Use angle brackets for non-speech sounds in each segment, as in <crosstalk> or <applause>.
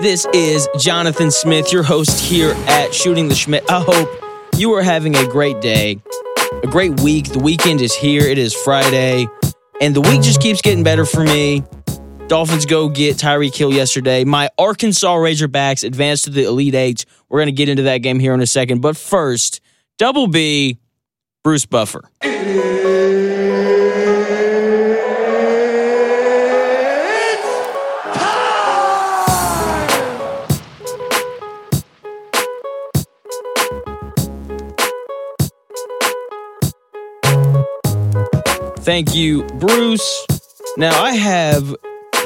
This is Jonathan Schmidt, your host here at Shooting the Schmidt. I hope you are having a great day, a great week. The weekend is here. It is Friday, and the week just keeps getting better for me. Dolphins go get Tyreek Hill yesterday. My Arkansas Razorbacks advance to the Elite Eight. We're going to get into that game here in a second. But first, Double B, Bruce Buffer. Thank you, Bruce. Now, I have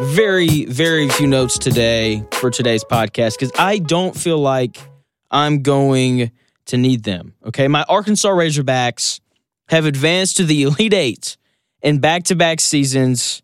very, very few notes today for today's podcast because I don't feel like I'm going to need them. Okay. My Arkansas Razorbacks have advanced to the <laughs> Elite Eight in back to back seasons.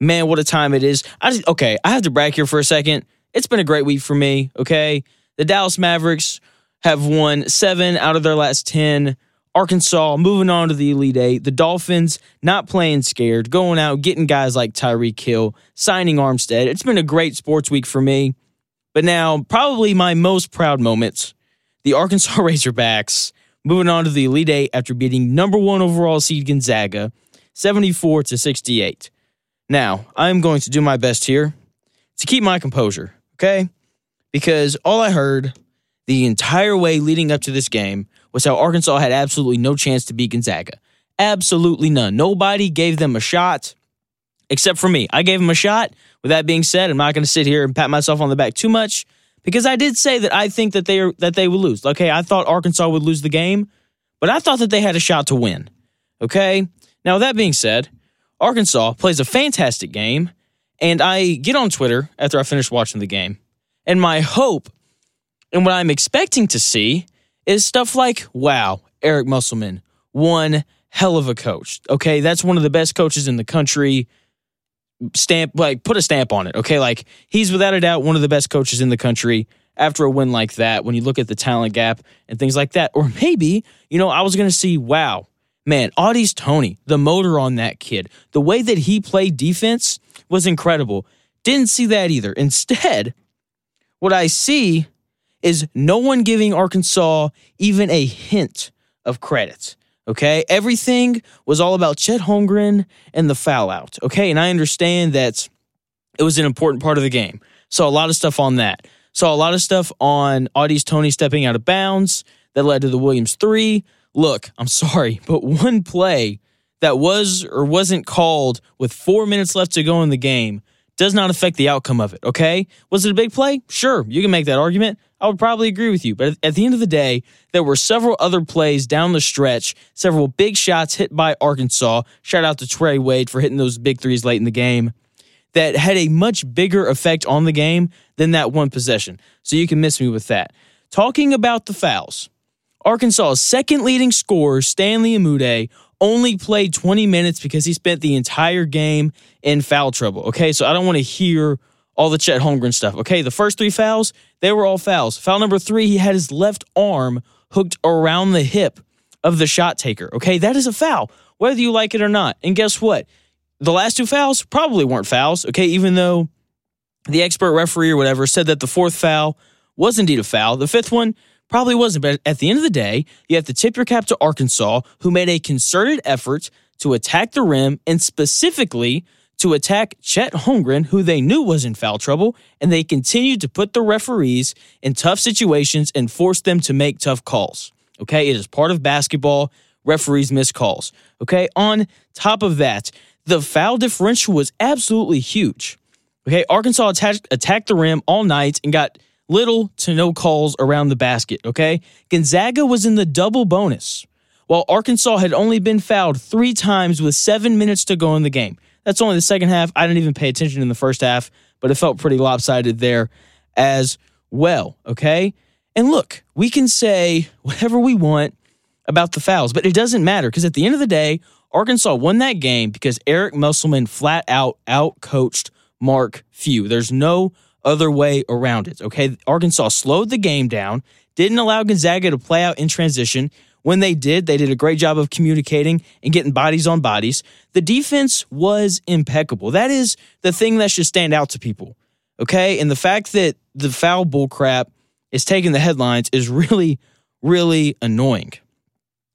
Man, what a time it is. I just, okay, I have to brag here for a second. It's been a great week for me. Okay. The Dallas Mavericks have won seven out of their last 10. Arkansas moving on to the Elite Eight. The Dolphins not playing scared, going out, getting guys like Tyreek Hill, signing Armstead. It's been a great sports week for me. But now, probably my most proud moments the Arkansas <laughs> Razorbacks moving on to the Elite Eight after beating number one overall seed Gonzaga 74 to 68. Now, I'm going to do my best here to keep my composure, okay? Because all I heard the entire way leading up to this game was how Arkansas had absolutely no chance to beat Gonzaga. Absolutely none. Nobody gave them a shot except for me. I gave them a shot. With that being said, I'm not going to sit here and pat myself on the back too much because I did say that I think that they are that they would lose. Okay, I thought Arkansas would lose the game, but I thought that they had a shot to win. Okay? Now, with that being said, Arkansas plays a fantastic game, and I get on Twitter after I finish watching the game. And my hope and what I'm expecting to see is stuff like, wow, Eric Musselman, one hell of a coach. Okay, that's one of the best coaches in the country. Stamp, like, put a stamp on it. Okay, like, he's without a doubt one of the best coaches in the country after a win like that when you look at the talent gap and things like that. Or maybe, you know, I was going to see, wow, man, Au'Diese Toney, the motor on that kid, the way that he played defense was incredible. Didn't see that either. Instead, what I see is no one giving Arkansas even a hint of credit. Okay. Everything was all about Chet Holmgren and the foul out. Okay. And I understand that it was an important part of the game. Saw a lot of stuff on that. Saw a lot of stuff on Au'Diese Toney stepping out of bounds that led to the Williams three. Look, I'm sorry, <laughs> but one play that was or wasn't called with four minutes left to go in the game does not affect the outcome of it. Okay. Was it a big play? Sure. You can make that argument. I would probably agree with you. But at the end of the day, there were several other plays down the stretch, several big shots hit by Arkansas. Shout out to Trey Wade for hitting those big threes late in the game that had a much bigger effect on the game than that one possession. So you can miss me with that. Talking about the fouls, Arkansas's second leading scorer, Stanley Umude, only played 20 minutes because he spent the entire game in foul trouble. Okay, so I don't want to hear all the Chet Holmgren stuff. Okay, the first three fouls, they were all fouls. Foul number three, he had his left arm hooked around the hip of the shot taker. Okay, that is a foul, whether you like it or not. And guess what? The last two fouls probably weren't fouls. Okay, even though the expert referee or whatever said that the fourth foul was indeed a foul, the fifth one probably wasn't. But at the end of the day, you have to tip your cap to Arkansas, who made a concerted effort to attack the rim and specifically to attack Chet Holmgren, who they knew was in foul trouble, and they continued to put the referees in tough situations and force them to make tough calls. Okay, it is part of basketball. Referees miss calls. Okay, on top of that, the foul differential was absolutely huge. Okay, Arkansas attacked, attacked the rim all night and got little to no calls around the basket. Okay, Gonzaga was in the double bonus, while Arkansas had only been fouled three times with seven minutes to go in the game. That's only the second half. I didn't even pay attention in the first half, but it felt pretty lopsided there as well. Okay. And look, we can say whatever we want about the fouls, but it doesn't matter because at the end of the day, Arkansas won that game because Eric Musselman flat out out coached Mark Few. There's no other way around it. Okay. Arkansas slowed the game down, didn't allow Gonzaga to play out in transition. When they did, they did a great job of communicating and getting bodies on bodies. The defense was impeccable. That is the thing that should stand out to people. Okay. And the fact that the foul bull crap is taking the headlines is really, really annoying.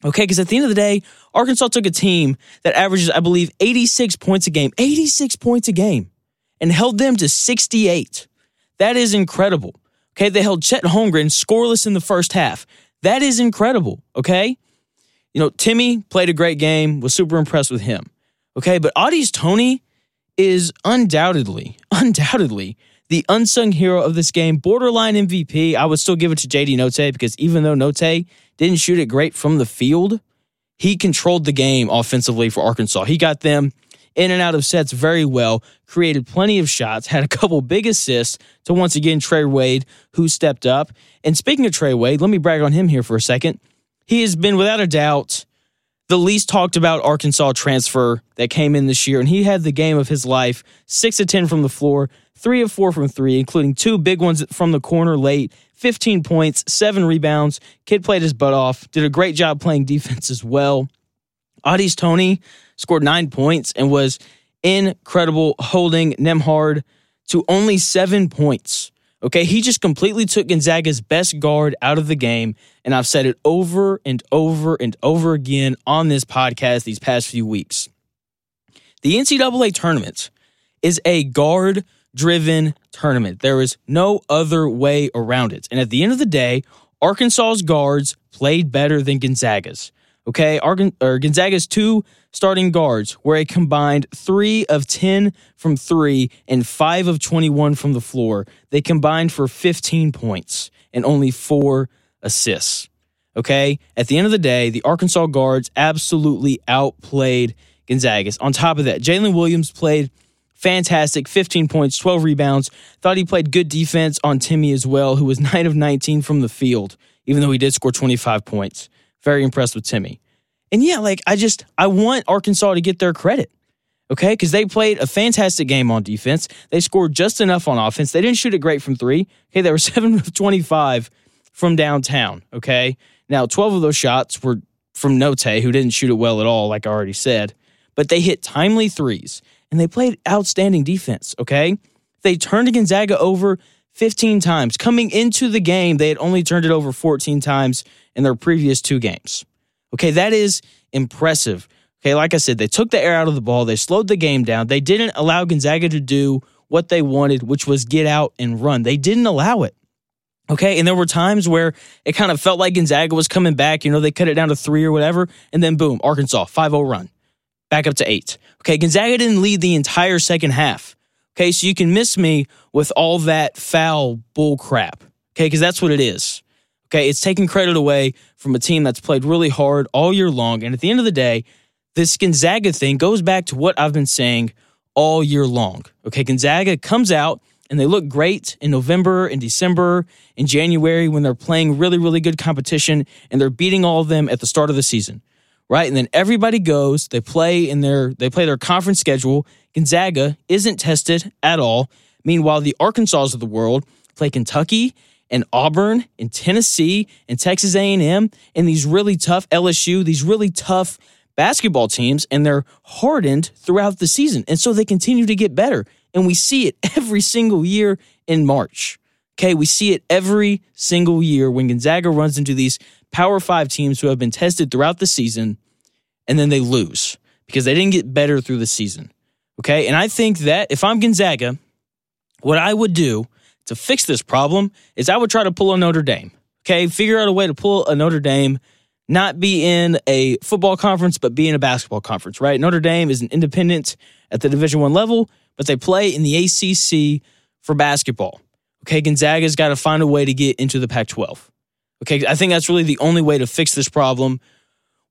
Okay. Because at the end of the day, Arkansas took a team that averages, I believe, 86 points a game, 86 points a game, and held them to 68. That is incredible. Okay. They held Chet Holmgren scoreless in the first half. That is incredible. Okay. You know, Timme played a great game, was super impressed with him. Okay. But Au'Diese Toney is undoubtedly, <laughs> undoubtedly the unsung hero of this game, borderline MVP. I would still give it to JD Notae because even though Notae didn't shoot it great from the field, he controlled the game offensively for Arkansas. He got them in and out of sets very well, created plenty of shots, had a couple big assists to once again Trey Wade, who stepped up. And speaking of Trey Wade, let me brag on him here for a second. He has been without a doubt the least talked about Arkansas transfer that came in this year, and he had the game of his life. Six of 10 from the floor, three of four from three, including two big ones from the corner late, 15 points, seven rebounds. Kid played his butt off, did a great job playing defense as well. Au'Diese Toney scored nine points and was incredible, holding Nembhard to only seven points. Okay, he just completely took Gonzaga's best guard out of the game. And I've said it over and over and over again on this podcast these past few weeks. The NCAA tournament is a guard driven tournament. There is no other way around it. And at the end of the day, Arkansas's guards played better than Gonzaga's. Okay, or Gonzaga's two starting guards were a combined three of 10 from three and five of 21 from the floor. They combined for 15 points and only four assists. Okay, at the end of the day, the Arkansas guards absolutely outplayed Gonzaga's. On top of that, Jaylin Williams played fantastic 15 points, 12 rebounds. Thought he played good defense on Timme as well, who was <laughs> 9 of 19 from the field, even though he did score 25 points. Very impressed with Timme. And yeah, like I just I want Arkansas to get their credit. Okay, because they played a fantastic game on defense. They scored just enough on offense. They didn't shoot it great from three. Okay, they were <laughs> seven of twenty-five from downtown. Okay, now twelve of those shots were from Notae, who didn't shoot it well at all, like I already said. But they hit timely threes and they played outstanding defense. Okay, they turned Gonzaga over 15 times. Coming into the game, they had only turned it over 14 times in their previous two games. Okay, that is impressive. Okay, like I said, they took the air out of the ball, they slowed the game down, they didn't allow Gonzaga to do what they wanted, which was get out and run. They didn't allow it. Okay, and there were times where it kind of felt like Gonzaga was coming back. You know, they cut it down to three or whatever, and then boom, Arkansas, 5 0 run, back up to eight. Okay, Gonzaga didn't lead the entire second half. Okay, so you can miss me with all that foul bull crap. Okay, because that's what it is. Okay, it's taking credit away from a team that's played really hard all year long. And at the end of the day, this Gonzaga thing goes back to what I've been saying all year long. Okay, Gonzaga comes out and they look great in November and December and January when they're playing really, really good competition and they're beating all of them at the start of the season. Right. And then everybody goes, they play in their they play their conference schedule. Gonzaga isn't tested at all. Meanwhile, the Arkansas of the world play Kentucky and Auburn and Tennessee and Texas A&M and these really tough LSU, these really tough basketball teams and they're hardened throughout the season. And so they continue to get better. And we see it <laughs> every single year in March. Okay, we see it every single year when Gonzaga runs into these Power 5 teams who have been tested throughout the season and then they lose because they didn't get better through the season. Okay? And I think that if I'm Gonzaga, what I would do to fix this problem is I would try to pull a Notre Dame. Okay, figure out a way to pull a Notre Dame, not be in a football conference, but be in a basketball conference. Right? Notre Dame is an independent at the Division One level, but they play in the ACC for basketball. Okay, Gonzaga's got to find a way to get into the Pac-12. Okay, I think that's really the only way to fix this problem,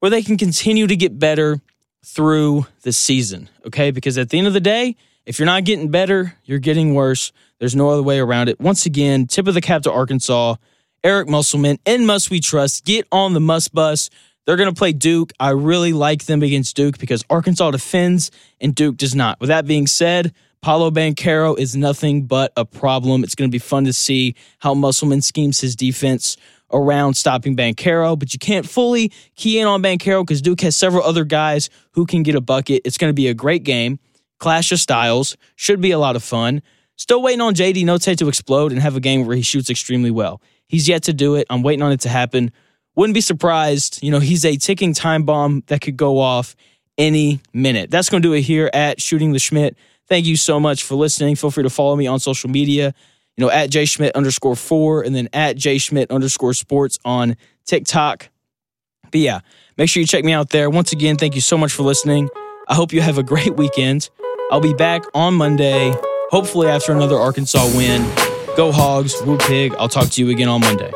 where they can continue to get better through the season. Okay, because at the end of the day, if you're not getting better, you're getting worse. There's no other way around it. Once again, tip of the cap to Arkansas. Eric Musselman and Muss We Trust. Get on the Muss Bus. They're going to play Duke. I really like them against Duke because Arkansas defends and Duke does not. With that being said, Paolo Banchero is nothing but a problem. It's going to be fun to see how Musselman schemes his defense around stopping Banchero, but you can't fully key in on Banchero because Duke has several other guys who can get a bucket. It's going to be a great game. Clash of styles should be a lot of fun. Still waiting on JD Notae to explode and have a game where he shoots extremely well. He's yet to do it. I'm waiting on it to happen. Wouldn't be surprised. You know, he's a ticking time bomb that could go off any minute. That's going to do it here at Shooting the Schmidt. Thank you so much for listening. Feel free to follow me on social media, you know, at jschmidt underscore four and then at jschmidt underscore sports on TikTok. But yeah, make sure you check me out there. Once again, thank you so much for listening. I hope you have a great weekend. I'll be back on Monday, hopefully after another Arkansas win. Go Hogs, Woo Pig. I'll talk to you again on Monday.